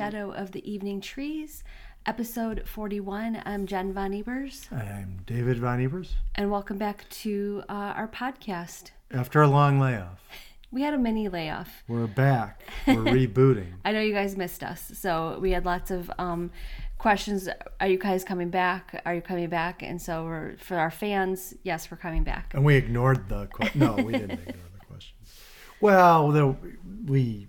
Shadow of the Evening Trees, episode 41. I'm Jen Von Ebers, I'm David Von Ebers. and welcome back to uh, our podcast. After a long layoff, We had a mini layoff. we're back. We're rebooting. I know you guys missed us, so we had lots of um, questions. Are you guys coming back? Are you coming back? And so we're, for our fans, yes, we're coming back. And we ignored the question. no, we didn't ignore the questions. Well, the, we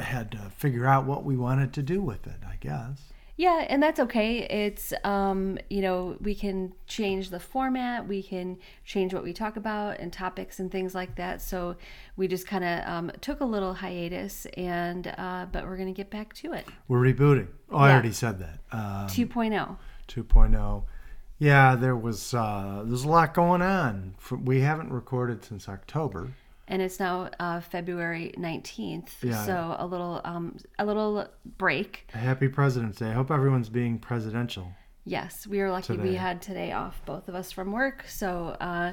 had to figure out what we wanted to do with it, I guess. Yeah, and that's okay. It's um, you know, we can change the format, we can change what we talk about and topics and things like that. So we just kind of um, took a little hiatus, and uh, but we're gonna get back to it. We're rebooting. Oh, I already said that. Um, 2.0. 2.0. Yeah, there was uh, there's a lot going on. We haven't recorded since October. And it's now uh, February 19th. Yeah. So a little um, a little break. Happy President's Day. I hope everyone's being presidential. Yes, we were lucky we had today off, both of us from work. So uh,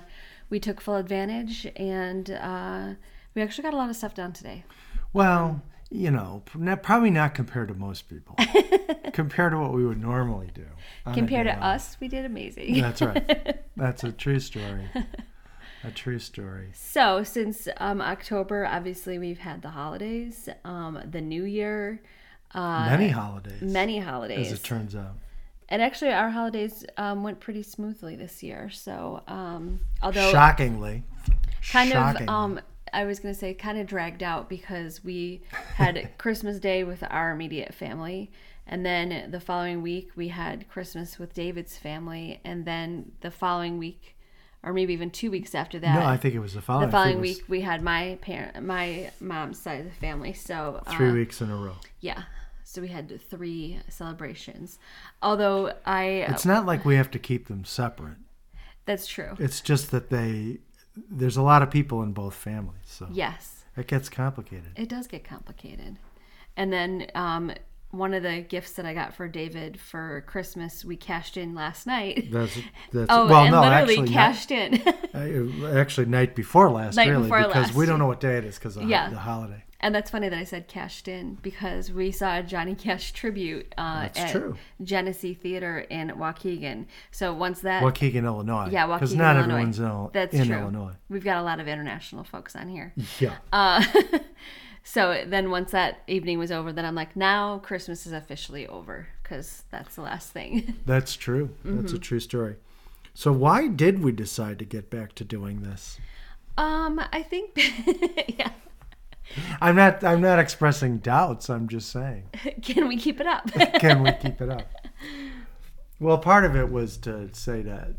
we took full advantage, and uh, we actually got a lot of stuff done today. Well, you know, not, probably not compared to most people. compared to what we would normally do. Compared to off. us, we did amazing. That's right. That's a true story. A true story. So, since um, October, obviously we've had the holidays, um, the New Year, uh, Many holidays. many holidays. as it turns out. and actually our holidays um, went pretty smoothly this year. So, um, although Shockingly. kind shockingly. of, um, I was gonna say kind of dragged out because we had Christmas Day with our immediate family. And then the following week, we had Christmas with David's family. And then the following week, or maybe even two weeks after that, no, I think it was the following. the following week we had my parent my mom's side of the family so Three weeks in a row. yeah so we had three celebrations although i It's not like we have to keep them separate. that's true It's just that they, there's a lot of people in both families. So yes it gets complicated. it does get complicated and then um one of the gifts that I got for David for Christmas, we cashed in last night. That's, that's Oh, well, and no, literally actually, not- cashed in. Uh, Actually, night before last, Night really, before because we don't know what day it is because of Yeah. the holiday. And that's funny that I said cashed in because we saw a Johnny Cash tribute uh, at true. Genesee Theater in Waukegan. So once that Waukegan, Illinois. Yeah, because not Illinois. everyone's in, That's in true. Illinois. We've got a lot of international folks on here. Yeah, Uh, so then once that evening was over, then I'm like, now Christmas is officially over because that's the last thing. that's true. That's Mm-hmm. a true story. So why did we decide to get back to doing this? um, I think, yeah. I'm not. I'm not expressing doubts. I'm just saying, Can we keep it up? can we keep it up? Well, part of it was to say that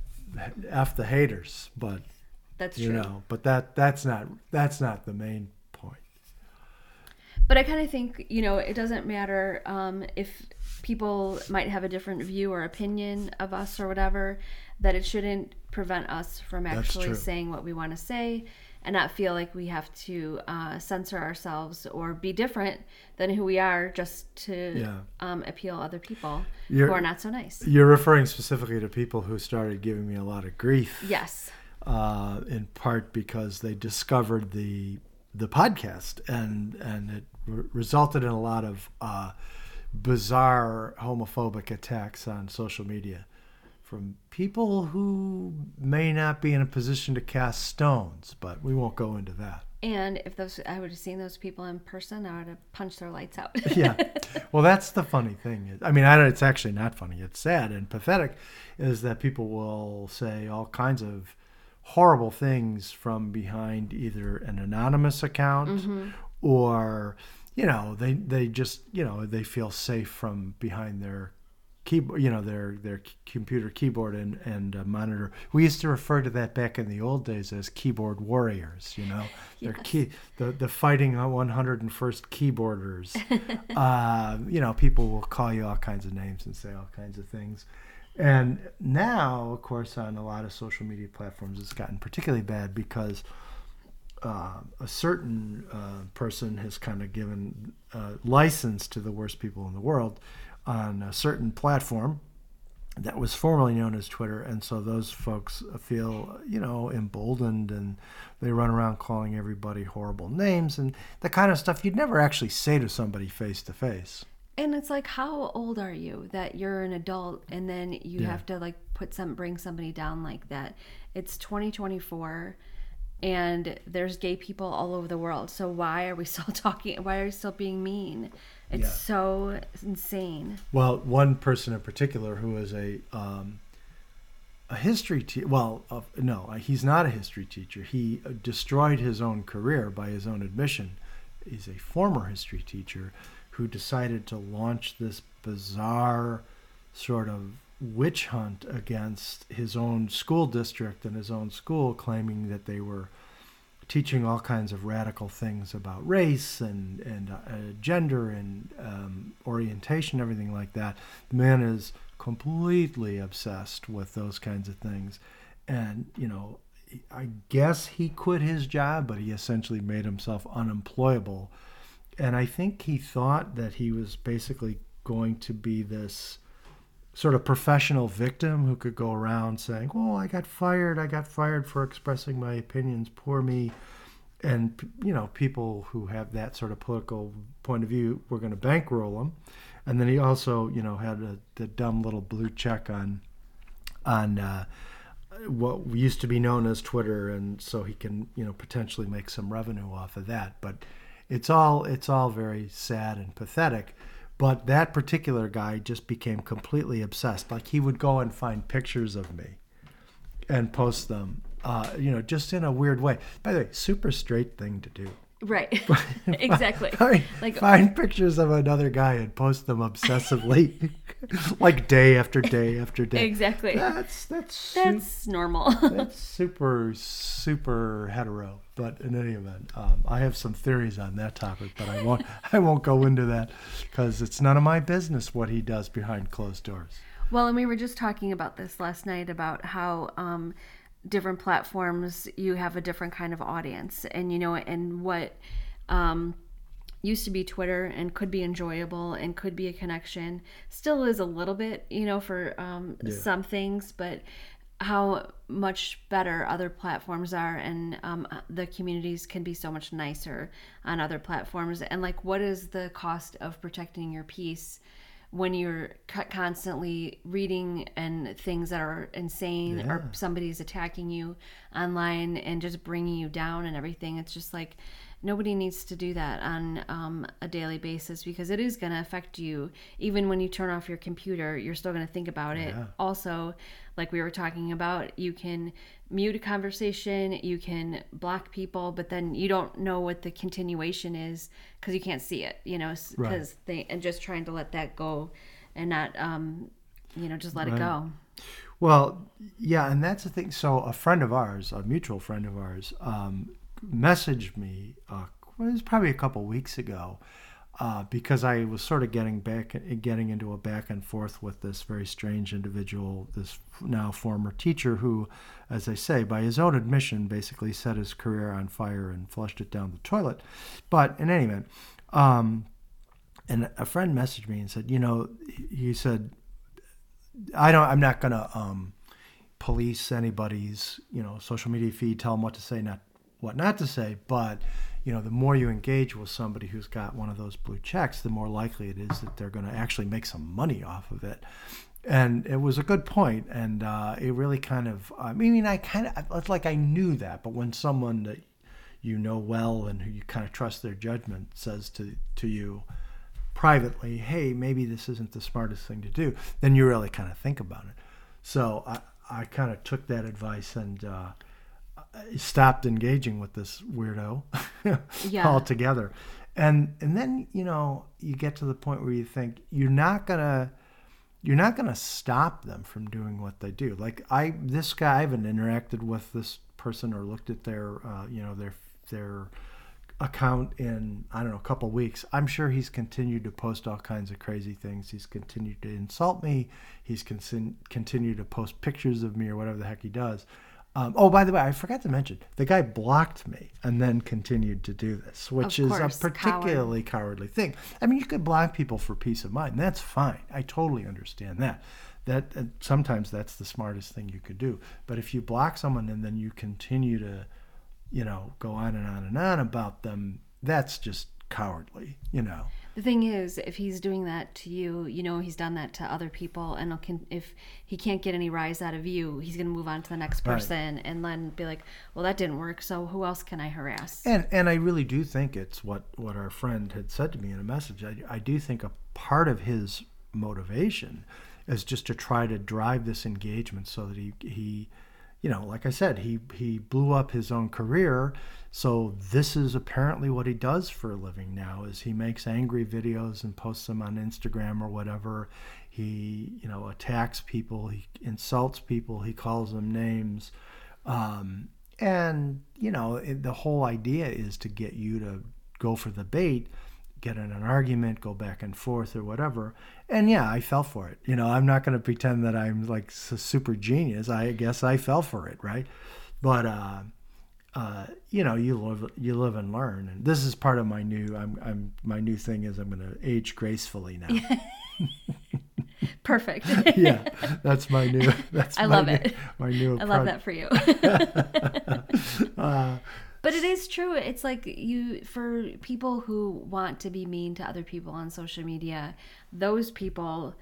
f the haters, but that's you true. know, but that that's not that's not the main. But I kind of think, you know, it doesn't matter um, if people might have a different view or opinion of us or whatever, that it shouldn't prevent us from actually saying what we want to say and not feel like we have to uh, censor ourselves or be different than who we are just to Yeah. um, appeal other people You're- who are not so nice. You're referring specifically to people who started giving me a lot of grief. Yes. uh, in part because they discovered the the podcast and and it re- resulted in a lot of uh, bizarre homophobic attacks on social media from people who may not be in a position to cast stones, but we won't go into that. And if those, I would have seen those people in person, I would have punched their lights out. yeah. Well, that's the funny thing. I mean, I don't, it's actually not funny. It's sad and pathetic is that people will say all kinds of horrible things from behind either an anonymous account or, you know, they, they just, you know, they feel safe from behind their keyboard, you know, their, their computer keyboard and, and uh, monitor. We used to refer to that back in the old days as keyboard warriors, you know, they're key, the, the fighting 101st keyboarders uh, you know, people will call you all kinds of names and say all kinds of things. And now, of course, on a lot of social media platforms, it's gotten particularly bad because uh, a certain uh, person has kind of given uh, license to the worst people in the world on a certain platform that was formerly known as Twitter, and so those folks feel, you know, emboldened, and they run around calling everybody horrible names and the kind of stuff you'd never actually say to somebody face to face. And it's like, how old are you that you're an adult, and then you Yeah. have to like put some bring somebody down like that? It's 2024, and there's gay people all over the world. So why are we still talking? Why are we still being mean? It's Yeah. so insane. Well, one person in particular who is a um, a history teacher. Well, uh, no, he's not a history teacher. He uh, destroyed his own career by his own admission. He's a former history teacher who decided to launch this bizarre sort of witch hunt against his own school district and his own school, claiming that they were teaching all kinds of radical things about race and and uh, gender and um, orientation, everything like that. The man is completely obsessed with those kinds of things, and you know, I guess he quit his job, but he essentially made himself unemployable. And I think he thought that he was basically going to be this sort of professional victim who could go around saying, "Well, I got fired. I got fired for expressing my opinions. Poor me." And you know, people who have that sort of political point of view were going to bankroll him. And then he also, you know, had a, the dumb little blue check on on uh, what used to be known as Twitter, and so he can, you know, potentially make some revenue off of that. But it's all it's all very sad and pathetic. But that particular guy just became completely obsessed. Like he would go and find pictures of me and post them, uh, you know, just in a weird way. By the way, super straight thing to do. Right. exactly. Find, Like- find pictures of another guy and post them obsessively, like day after day after day. Exactly. That's that's su- That's normal. that's super super hetero. But in any event, um, I have some theories on that topic, but I won't I won't go into that because it's none of my business what he does behind closed doors. Well, and we were just talking about this last night about how um, different platforms you have a different kind of audience, and you know, and what um, used to be Twitter and could be enjoyable and could be a connection still is a little bit, you know, for um, some things, but how much better other platforms are and um, the communities can be so much nicer on other platforms. And like what is the cost of protecting your peace when you're constantly reading and things that are insane or Yeah. somebody's attacking you online and just bringing you down and everything it's just like nobody needs to do that on um, a daily basis because it is going to affect you even when you turn off your computer you're still going to think about it Yeah. also like we were talking about you can mute a conversation you can block people but then you don't know what the continuation is because you can't see it you know because Right. they and just trying to let that go and not um you know just let it go Well, yeah, and that's the thing. So a friend of ours, a mutual friend of ours, um, messaged me. Uh, it was probably a couple weeks ago. Uh, because I was sort of getting back, getting into a back and forth with this very strange individual, this now former teacher, who, as I say, by his own admission, basically set his career on fire and flushed it down the toilet. But in any event, um, and a friend messaged me and said, you know, he said, I don't. I'm not gonna um, police anybody's you know social media feed, tell them what to say, not what not to say. But you know, the more you engage with somebody who's got one of those blue checks, the more likely it is that they're going to actually make some money off of it. And it was a good point, and uh, it really kind of. I mean, I kind of. It's like I knew that, but when someone that you know well and who you kind of trust their judgment says to to you privately, hey, maybe this isn't the smartest thing to do, then you really kind of think about it. So I, I kind of took that advice and uh, stopped engaging with this weirdo Yeah. altogether. And and then you know you get to the point where you think you're not gonna you're not gonna stop them from doing what they do. Like I this guy I haven't interacted with this person or looked at their uh, you know their their account in I don't know a couple weeks. I'm sure he's continued to post all kinds of crazy things. He's continued to insult me. He's con- continued to post pictures of me or whatever the heck he does. Um, oh, by the way, I forgot to mention the guy blocked me and then continued to do this, which is a coward. particularly cowardly thing. I mean, you could block people for peace of mind. That's fine. I totally understand that. that uh, sometimes that's the smartest thing you could do. But if you block someone and then you continue to, you know, go on and on and on about them, that's just cowardly, you know. The thing is, if he's doing that to you, you know he's done that to other people, and can, if he can't get any rise out of you, he's going to move on to the next person, right. and then be like, "Well, that didn't work, so who else can I harass?" And and I really do think it's what what our friend had said to me in a message. I, I do think a part of his motivation is just to try to drive this engagement so that he he you know, like I said, he he blew up his own career. So this is apparently what he does for a living now is he makes angry videos and posts them on Instagram or whatever. He, you know, attacks people, he insults people, he calls them names. Um, and, you know, it, the whole idea is to get you to go for the bait get in an argument, go back and forth or whatever. And yeah, I fell for it. You know, I'm not going to pretend that I'm like a super genius. I guess I fell for it, right? But uh, uh, you know, you live you live and learn. And this is part of my new I'm I'm my new thing is I'm going to age gracefully now. Perfect. yeah, that's my new. That's I my love new, it. My new. Approach. I love that for you. uh, but it is true. It's like you for people who want to be mean to other people on social media, those people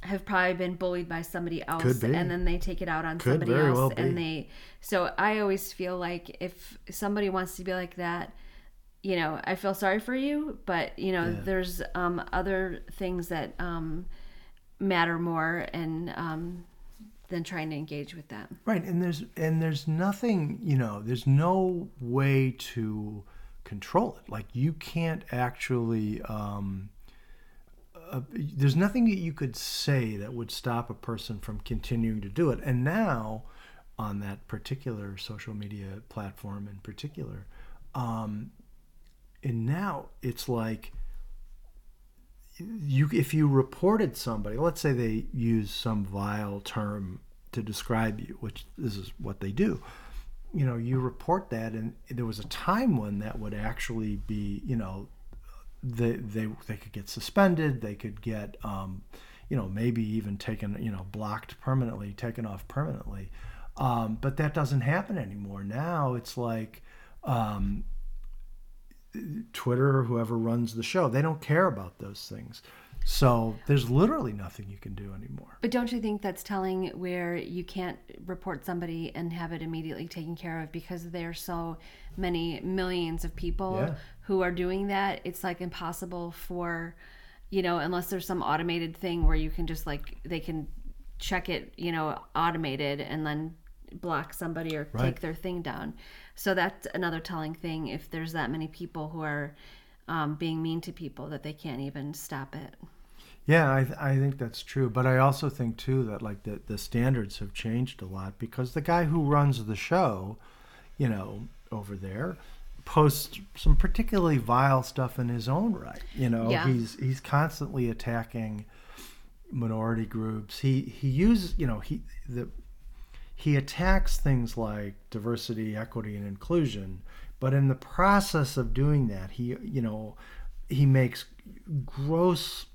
have probably been bullied by somebody else and then they take it out on Could somebody else well and they so I always feel like if somebody wants to be like that, you know, I feel sorry for you, but you know, yeah. there's um, other things that um, matter more and um, than trying to engage with them. Right, and there's and there's nothing, you know, there's no way to control it. Like you can't actually um, uh, there's nothing that you could say that would stop a person from continuing to do it. And now on that particular social media platform in particular, um, and now it's like you if you reported somebody, let's say they use some vile term to describe you, which this is what they do. You know, you report that, and there was a time when that would actually be, you know, they they they could get suspended, they could get, um, you know, maybe even taken, you know, blocked permanently, taken off permanently. Um, but that doesn't happen anymore. Now it's like um, Twitter or whoever runs the show, they don't care about those things. So there's literally nothing you can do anymore. But don't you think that's telling where you can't report somebody and have it immediately taken care of because there's so many millions of people yeah. who are doing that? It's like impossible for, you know, unless there's some automated thing where you can just like they can check it, you know, automated and then block somebody or right. take their thing down. So that's another telling thing if there's that many people who are um, being mean to people that they can't even stop it. Yeah, I, th- I think that's true. But I also think, too, that like the, the standards have changed a lot because the guy who runs the show, you know, over there, posts some particularly vile stuff in his own right. You know, yeah. he's he's constantly attacking minority groups. He he uses, you know, he the he attacks things like diversity, equity, and inclusion, but in the process of doing that, he you know he makes gross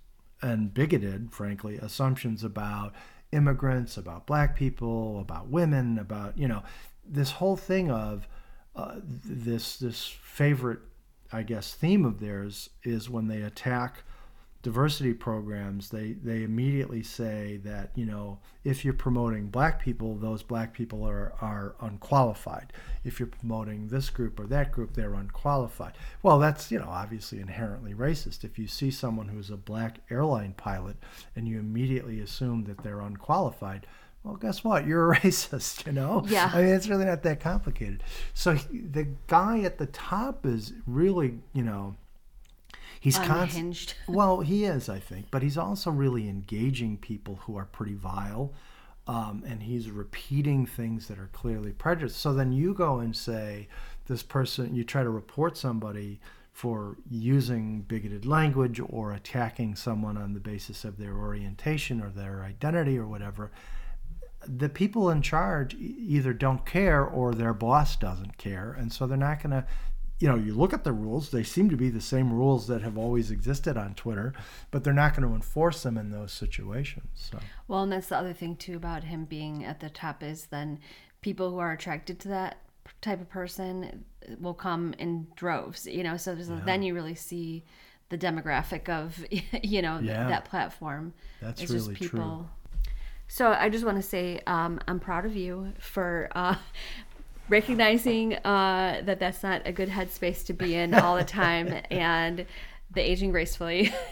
and bigoted, frankly, assumptions about immigrants, about black people, about women, about you know this whole thing of uh, this this favorite, I guess, theme of theirs is when they attack diversity programs, they, they immediately say that, you know, if you're promoting black people, those black people are, are unqualified. If you're promoting this group or that group, they're unqualified. Well, that's, you know, obviously inherently racist. If you see someone who's a black airline pilot and you immediately assume that they're unqualified, well, guess what? You're a racist, you know? Yeah. I mean, it's really not that complicated. So the guy at the top is really, you know, he's unhinged. Const- well, he is, I think, but he's also really engaging people who are pretty vile, um, and he's repeating things that are clearly prejudiced. So then you go and say, this person, you try to report somebody for using bigoted language or attacking someone on the basis of their orientation or their identity or whatever. The people in charge either don't care or their boss doesn't care, and so they're not going to you know, you look at the rules, they seem to be the same rules that have always existed on Twitter, but they're not going to enforce them in those situations. So. Well, and that's the other thing too about him being at the top is then people who are attracted to that type of person will come in droves, you know. So yeah. then you really see the demographic of you know yeah. th- that platform. That's it's really people. true. So I just want to say um, I'm proud of you for uh, recognizing uh, that that's not a good headspace to be in all the time and the aging gracefully.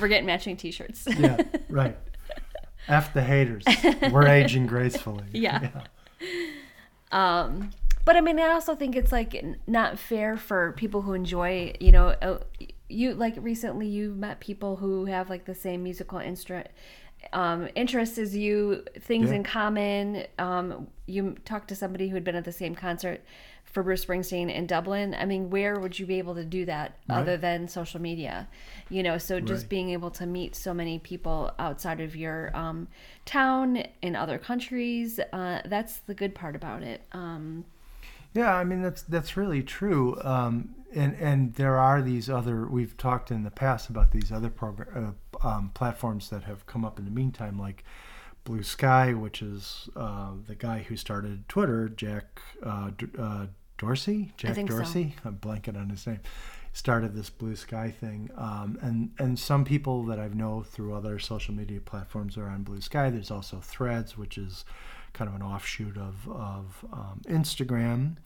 We're getting matching T-shirts. yeah, right. F the haters. We're aging gracefully. Yeah. yeah. Um, but I mean, I also think it's like not fair for people who enjoy, you know, uh, you like recently you met people who have like the same musical instrument um, interests as you, things yeah. in common. Um, you talked to somebody who had been at the same concert for Bruce Springsteen in Dublin. I mean, where would you be able to do that right. other than social media? You know, so just right. being able to meet so many people outside of your um, town in other countries, uh, that's the good part about it. Um, yeah, I mean that's that's really true. Um, and and there are these other we've talked in the past about these other program uh, um, platforms that have come up in the meantime, like Blue Sky, which is uh, the guy who started Twitter, Jack uh, uh Dorsey. Jack Dorsey. So. I'm blanking on his name. Started this Blue Sky thing, um, and and some people that I know through other social media platforms are on Blue Sky. There's also Threads, which is kind of an offshoot of, of um, Instagram,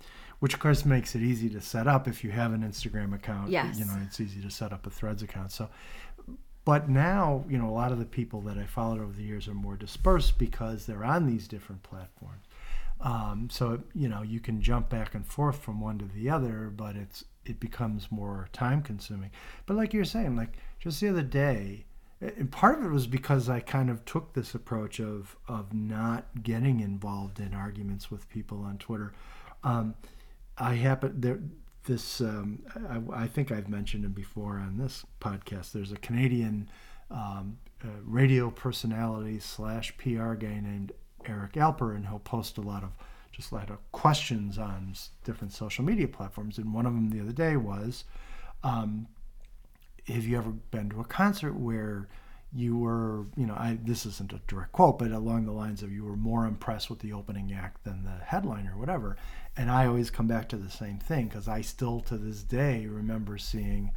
which of course makes it easy to set up if you have an Instagram account. Yes. You know, it's easy to set up a Threads account. So, but now, you know, a lot of the people that I followed over the years are more dispersed because they're on these different platforms. Um, so, you know, you can jump back and forth from one to the other, but it's it becomes more time consuming. But like you're saying, like just the other day, and part of it was because I kind of took this approach of of not getting involved in arguments with people on Twitter. Um, I happen there. This um, I, I, think I've mentioned him before on this podcast. There's a Canadian um, uh, radio personality slash PR guy named Eric Alper, and he'll post a lot of just a lot of questions on different social media platforms. And one of them the other day was, um, have you ever been to a concert where you were, you know, I this isn't a direct quote, but along the lines of you were more impressed with the opening act than the headliner, whatever. And I always come back to the same thing because I still to this day remember seeing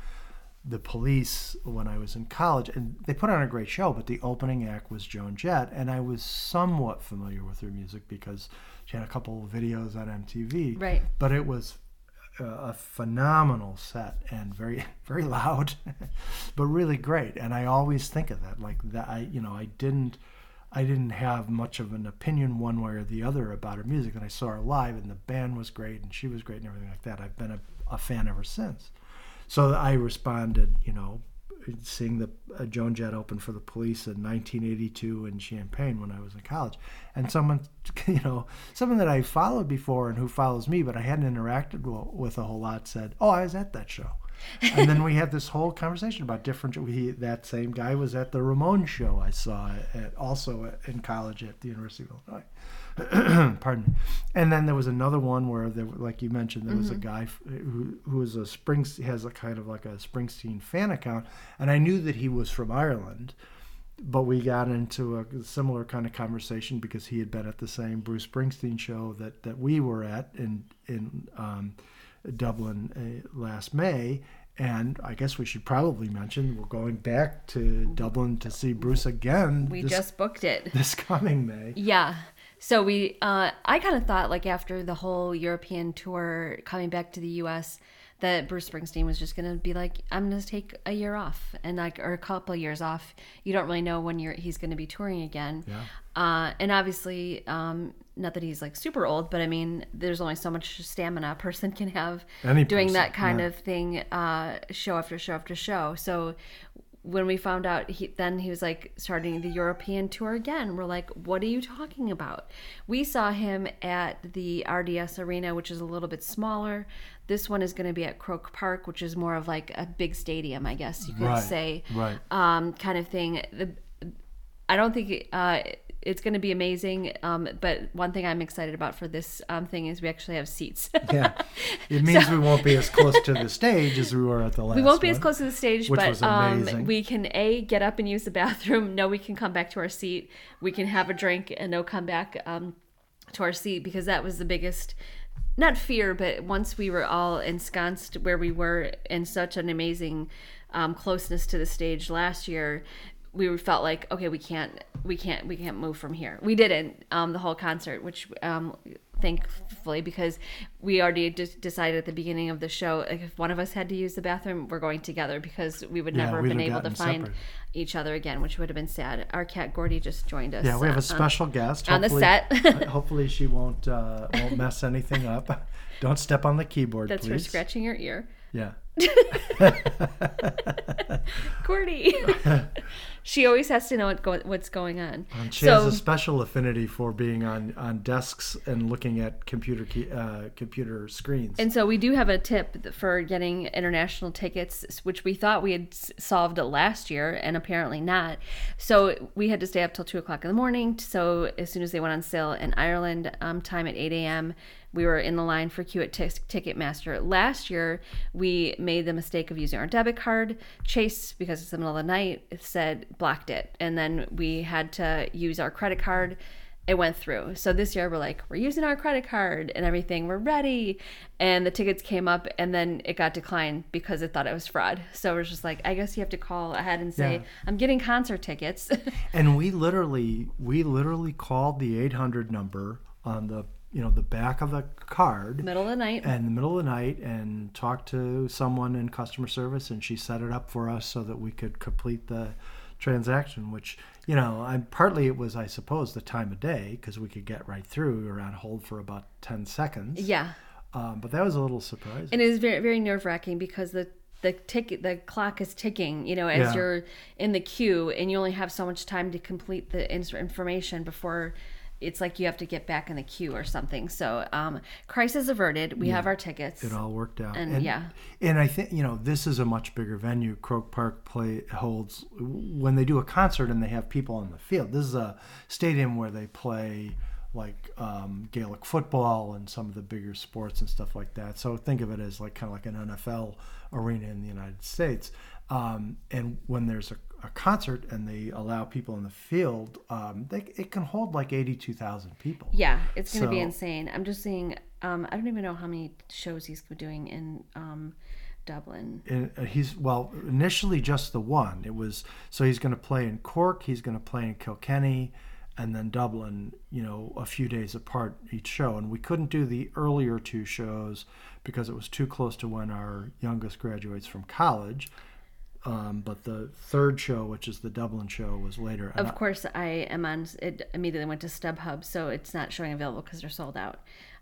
the police when I was in college, and they put on a great show. But the opening act was Joan Jett, and I was somewhat familiar with her music because she had a couple of videos on MTV. Right. But it was a phenomenal set and very very loud but really great. And i always think of that like that i you know i didn't i didn't have much of an opinion one way or the other about her music. And i saw her live and the band was great and she was great and everything like that. I've been a, a fan ever since. So i responded you know seeing the uh, Joan Jett open for the Police in 1982 in Champaign when I was in college, and someone, you know, someone that I followed before and who follows me, but I hadn't interacted with a whole lot, said, "Oh, I was at that show," and then we had this whole conversation about different. That same guy was at the Ramon show I saw at, also at, in college at the University of Illinois. pardon me. And then there was another one where there, like you mentioned, there was mm-hmm. a guy who who was a Springs has a kind of like a Springsteen fan account, and I knew that he was from Ireland, but we got into a similar kind of conversation because he had been at the same Bruce Springsteen show that that we were at in in um, Dublin uh, last May. And I guess we should probably mention we're going back to Dublin to see Bruce again. We this, just booked it this coming May. Yeah, so we, uh, I kind of thought like after the whole European tour coming back to the U.S. that Bruce Springsteen was just gonna be like, I'm gonna take a year off and like or a couple of years off. You don't really know when you're he's gonna be touring again. Yeah. Uh, and obviously, um, not that he's like super old, but I mean, there's only so much stamina a person can have Any doing person, that kind yeah. of thing, uh, show after show after show. So when we found out he then he was like starting the European tour again. We're like, what are you talking about? We saw him at the RDS Arena, which is a little bit smaller. This one is going to be at Croke Park, which is more of like a big stadium, I guess you could right, say, right? Um, kind of thing. The I don't think uh, it's going to be amazing. Um, but one thing I'm excited about for this um, thing is we actually have seats. Yeah, it means we won't be as close to the stage as we were at the last. we won't be one. as close to the stage, which but was um, we can a get up and use the bathroom. No, we can come back to our seat. We can have a drink and no come back um, to our seat because that was the biggest. Not fear, but once we were all ensconced where we were in such an amazing um, closeness to the stage last year, we felt like okay, we can't, we can't, we can't move from here. We didn't um, the whole concert, which um, thankfully because we already d- decided at the beginning of the show like, if one of us had to use the bathroom, we're going together because we would Yeah, never have been have able to find separated. each other again, which would have been sad. Our cat Gordy just joined us. Yeah, we have uh, a special guest on the set. uh, hopefully, she won't uh, won't mess anything up. Don't step on the keyboard, That's please. scratching your ear. Yeah. Gordy. she always has to know what go- what's going on. And she so, has a special affinity for being on, on desks and looking at computer key, uh, computer screens. And so we do have a tip for getting international tickets, which we thought we had solved last year, and apparently not. So we had to stay up till two o'clock in the morning. So as soon as they went on sale in Ireland, um, time at eight a.m., we were in the line for queue at Tis- Ticketmaster. Last year, we made the mistake of using our debit card. Chase, because it's the middle of the night, said blocked it, and then we had to use our credit card it went through. So this year we're like, we're using our credit card and everything, we're ready. And the tickets came up and then it got declined because it thought it was fraud. So it was just like, I guess you have to call ahead and say, Yeah. I'm getting concert tickets. And we literally we literally called the 800 number on the you know the back of the card Middle of the night. in the middle of the night and talked to someone in customer service and she set it up for us so that we could complete the transaction which you know I partly it was I suppose the time of day because we could get right through we were on hold for about 10 seconds yeah. um, but that was a little surprising And it is very, very nerve wracking because the, the tick the clock is ticking, you know, as Yeah. you're in the queue and you only have so much time to complete the information before it's like you have to get back in the queue or something. So, um, crisis averted. We have our tickets. it all worked out And, yeah. and i think you know this is a much bigger venue croke park play holds when they do a concert and they have people on the field this is a stadium where they play like um, gaelic football and some of the bigger sports and stuff like that so think of it as like kind of like an nfl arena in the united states um, and when there's a, a concert and they allow people in the field um, they, it can hold like 82000 people Yeah, it's going to be insane. I'm just seeing. Um, I don't even know how many shows he's doing in um, Dublin. and uh, he's well initially just the one it was so he's going to play in cork he's going to play in kilkenny and then dublin you know a few days apart each show and we couldn't do the earlier two shows because it was too close to when our youngest graduates from college um, but the third show which is the dublin show was later and Of course, I am on. It immediately went to StubHub, so it's not showing available because they're sold out.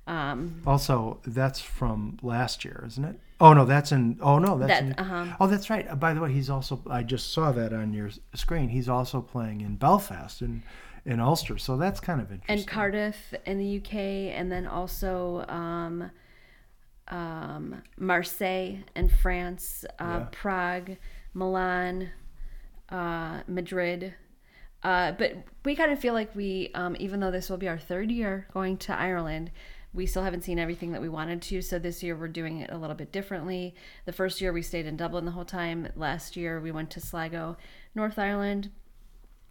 Um, Also, that's from last year, isn't it? Oh no, that's in. Oh no, that's That- in. uh-huh. Oh, that's right. Uh, By the way, he's also. I just saw that on your screen. He's also playing in Belfast in in Ulster. So that's kind of interesting. and Cardiff in the UK, and then also um, um, Marseille in France, uh, Yeah. Prague, Milan, uh, Madrid. Uh, but we kind of feel like we, um, even though this will be our third year going to Ireland, we still haven't seen everything that we wanted to. So this year we're doing it a little bit differently. The first year we stayed in Dublin the whole time. Last year we went to Sligo, North Ireland,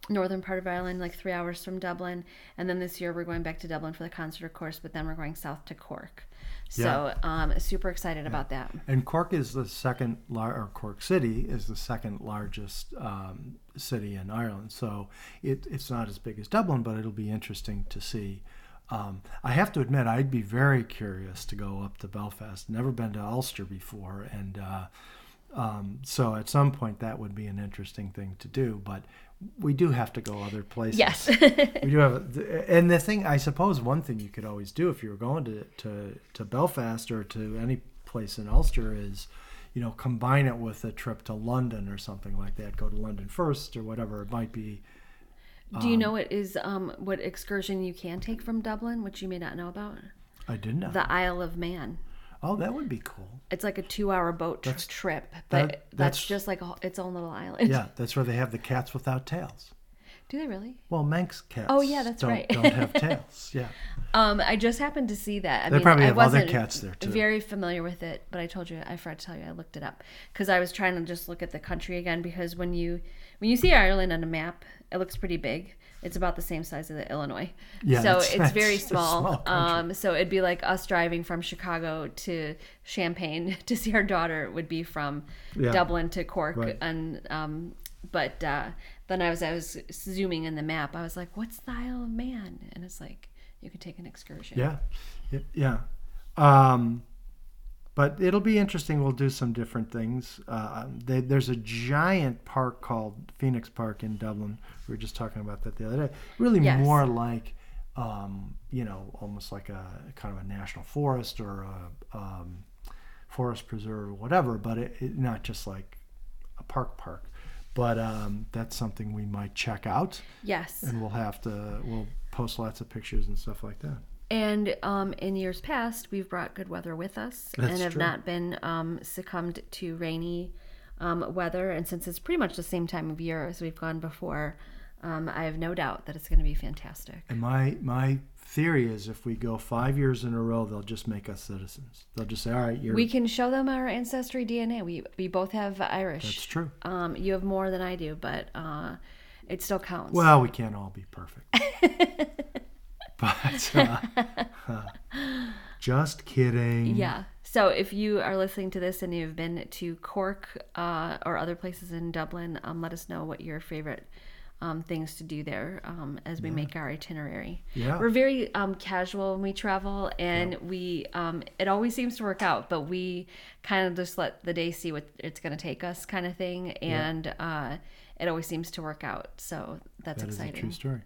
northern part of Ireland, like three hours from Dublin. And then this year we're going back to Dublin for the concert, of course, but then we're going south to Cork. So um, super excited about that. And Cork is the second, lar- or Cork City is the second largest um, city in Ireland. So it, it's not as big as Dublin, but it'll be interesting to see. Um, I have to admit, I'd be very curious to go up to Belfast. Never been to Ulster before, and uh, um, so at some point that would be an interesting thing to do. But we do have to go other places. Yes. we do have, and the thing I suppose one thing you could always do if you were going to to, to Belfast or to any place in Ulster is, you know, combine it with a trip to London or something like that. Go to London first or whatever it might be. Do you know what is um, what excursion you can take from Dublin, which you may not know about? I didn't know. The Isle of Man. Oh, that would be cool. It's like a two-hour boat tr- That's- trip, but that- that's, that's- just like a, its own little island. Yeah, that's where they have the cats without tails. Do they really? Well, Manx cats. Oh, yeah, that's don't, right. don't have tails. Yeah. Um, I just happened to see that. I They mean, probably have other wasn't cats there, too. Very familiar with it, but I told you I forgot to tell you I looked it up because I was trying to just look at the country again because when you when you see Ireland on a map, it looks pretty big. It's about the same size as the Illinois. Yeah, so it's- very small. small um, so it'd be like us driving from Chicago to Champaign to see our daughter would be from Yeah. Dublin to Cork Right. and um, but uh, then I was I was zooming in the map. I was like, "What's the Isle of Man?" And it's like you could take an excursion. Yeah, yeah. Um, but it'll be interesting. We'll do some different things. Uh, they, there's a giant park called Phoenix Park in Dublin. We were just talking about that the other day. Really, Yes. more like, um, you know, almost like a kind of a national forest or a um, forest preserve or whatever. But it, it, not just like a park park. But um, that's something we might check out, Yes. and we'll have to. We'll post lots of pictures and stuff like that. And um, in years past, we've brought good weather with us That's and have true. not been um, succumbed to rainy um, weather. And since it's pretty much the same time of year as we've gone before, um, I have no doubt that it's going to be fantastic. And my my theory is if we go five years in a row, they'll just make us citizens. They'll just say, "All right, you're." We can show them our ancestry DNA. We we both have Irish. That's true. Um, you have more than I do, but uh, it still counts. Well, we can't all be perfect. but uh, just kidding. Yeah. So if you are listening to this and you've been to Cork uh, or other places in Dublin, um, let us know what your favorite um, things to do there um, as we make our itinerary. Yeah. We're very um, casual when we travel, and we um, it always seems to work out. But we kind of just let the day see what it's going to take us, kind of thing, and uh, it always seems to work out. So that's That is a exciting. true story.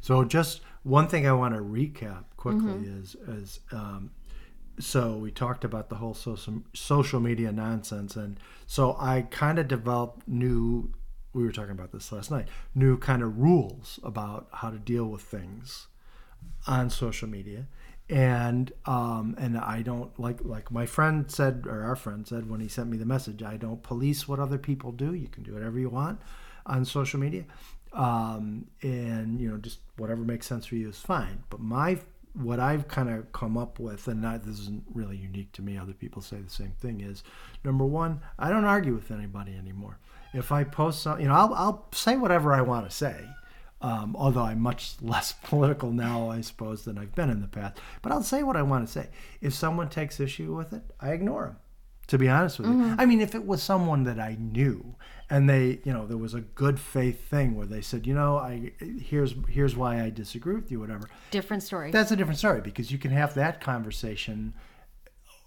So, just one thing I want to recap quickly Mm-hmm. is is um, so we talked about the whole social social media nonsense, and so I kind of developed new. We were talking about this last night. New kind of rules about how to deal with things on social media, and um, and I don't like like my friend said or our friend said when he sent me the message. I don't police what other people do. You can do whatever you want on social media, um, and you know just whatever makes sense for you is fine. But my what I've kind of come up with, and not, this isn't really unique to me. Other people say the same thing. Is number one, I don't argue with anybody anymore. If I post, some, you know, I'll, I'll say whatever I want to say. Um, although I'm much less political now, I suppose, than I've been in the past. But I'll say what I want to say. If someone takes issue with it, I ignore them. To be honest with you, I mean, if it was someone that I knew, and they, you know, there was a good faith thing where they said, you know, I here's here's why I disagree with you, whatever. Different story. That's a different story because you can have that conversation,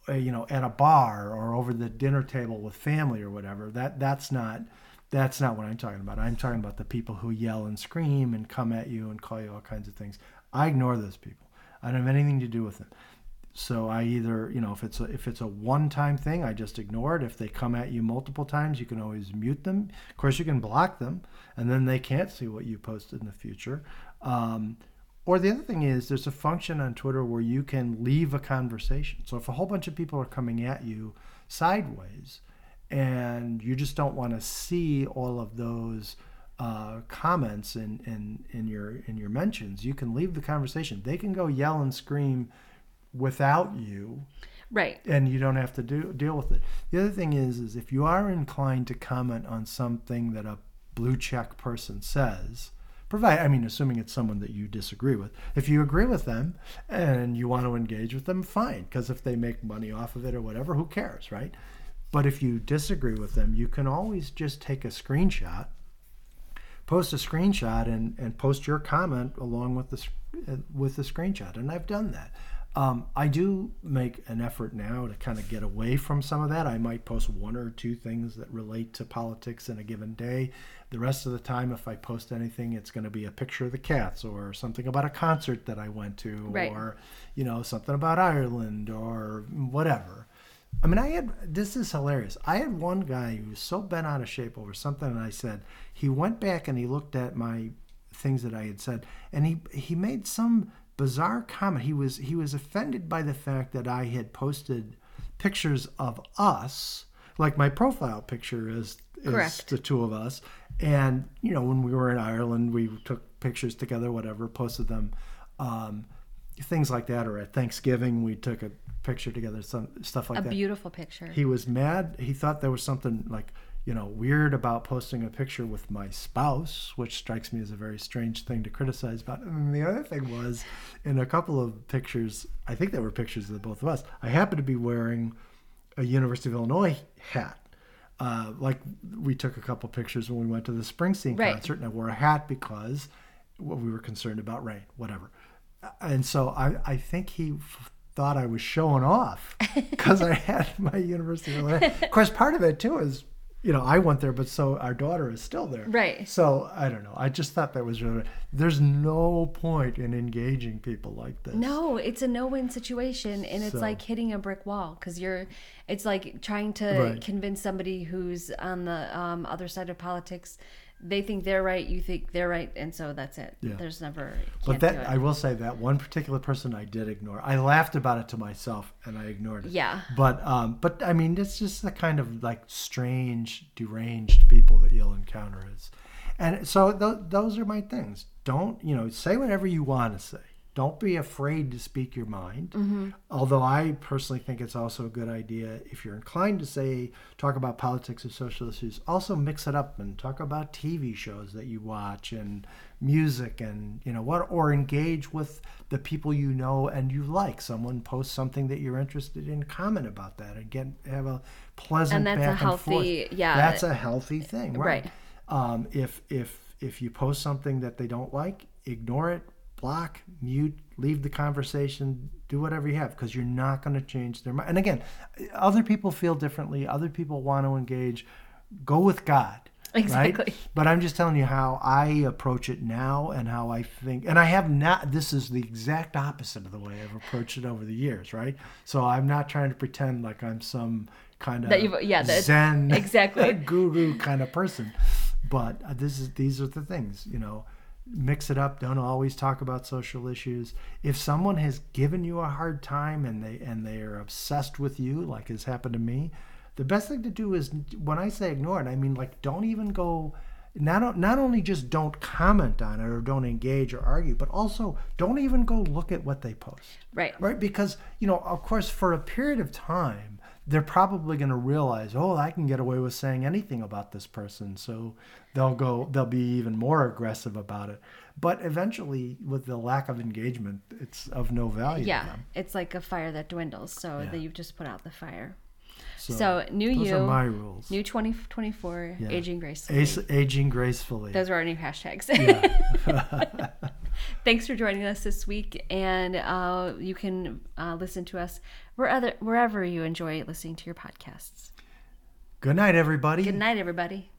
uh, you know, at a bar or over the dinner table with family or whatever. That that's not that's not what I'm talking about. I'm talking about the people who yell and scream and come at you and call you all kinds of things. I ignore those people. I don't have anything to do with them. So I either, you know, if it's a, if it's a one-time thing, I just ignore it. If they come at you multiple times, you can always mute them. Of course, you can block them, and then they can't see what you posted in the future. Um, or the other thing is, there's a function on Twitter where you can leave a conversation. So if a whole bunch of people are coming at you sideways, and you just don't want to see all of those uh, comments in, in, in your in your mentions, you can leave the conversation. They can go yell and scream without you right. and you don't have to do deal with it. The other thing is is if you are inclined to comment on something that a blue check person says, provide I mean assuming it's someone that you disagree with. If you agree with them and you want to engage with them, fine, because if they make money off of it or whatever, who cares, right? But if you disagree with them, you can always just take a screenshot post a screenshot and, and post your comment along with the uh, with the screenshot and I've done that. Um, I do make an effort now to kind of get away from some of that. I might post one or two things that relate to politics in a given day. The rest of the time, if I post anything, it's going to be a picture of the cats or something about a concert that I went to Right. or, you know, something about Ireland or whatever. I mean, I had this is hilarious. I had one guy who was so bent out of shape over something, and I said he went back and he looked at my things that I had said, and he he made some bizarre comment. He was he was offended by the fact that I had posted pictures of us, like my profile picture is is Correct. the two of us, And you know, when we were in Ireland, we took pictures together, whatever, posted them, um, things like that. Or at Thanksgiving, we took a picture together, some stuff like A that. A beautiful picture. He was mad. He thought there was something like you know weird about posting a picture with my spouse, which strikes me as a very strange thing to criticize about. And the other thing was, in a couple of pictures, I think they were pictures of the both of us. I happened to be wearing a University of Illinois hat. Uh, like we took a couple pictures when we went to the Springsteen Right. concert, and I wore a hat because we were concerned about rain, whatever. And so I, I think he f- thought I was showing off because I had my University of Illinois. Of course, part of it too is, you know, I went there, but so our daughter is still there. Right. So I don't know. I just thought that was really. There's no point in engaging people like this. No, it's a no-win situation, and it's So- like hitting a brick wall because you're. It's like trying to Right. convince somebody who's on the um, other side of politics. They think they're right, you think they're right, and so that's it. Yeah. There's never. But that. I will say that one particular person I did ignore. I laughed about it to myself and I ignored it. Yeah. But um, but I mean, it's just the kind of like strange, deranged people that you'll encounter. Is, and so th- those are my things. Don't you know? Say whatever you want to say. Don't be afraid to speak your mind. Mm-hmm. Although I personally think it's also a good idea if you're inclined to say talk about politics or social issues, also mix it up and talk about TV shows that you watch and music and you know what or engage with the people you know and you like. Someone posts something that you're interested in, comment about that and get have a pleasant And that's a back and healthy- forth. yeah. That's a healthy thing, right? Right. Um, if if if you post something that they don't like, ignore it, block, mute, leave the conversation, do whatever you have because you're not going to change their mind. And again, other people feel differently. Other people want to engage. Go with God. Exactly. Right? But I'm just telling you how I approach it now and how I think. And I have not, this is the exact opposite of the way I've approached it over the years, right? So I'm not trying to pretend like I'm some kind of That you've- yeah, that- Zen exactly. guru kind of person. But uh, this is these are the things, you know. Mix it up. Don't always talk about social issues. If someone has given you a hard time and they and they are obsessed with you, like has happened to me, the best thing to do is when I say ignore it, I mean like don't even go. Not not only just don't comment on it or don't engage or argue, but also don't even go look at what they post right. right because you know of course for a period of time they're probably going to realize oh i can get away with saying anything about this person so they'll go they'll be even more aggressive about it but eventually with the lack of engagement it's of no value to Yeah, them it's like a fire that dwindles. So Yeah. that you've just put out the fire. so, So, new those you, are my rules new 2024, Yeah. aging gracefully. Ace, aging gracefully Those are our new hashtags. Yeah. Thanks for joining us this week, and uh, you can uh, listen to us wherever you enjoy listening to your podcasts. good night everybody Good night, everybody.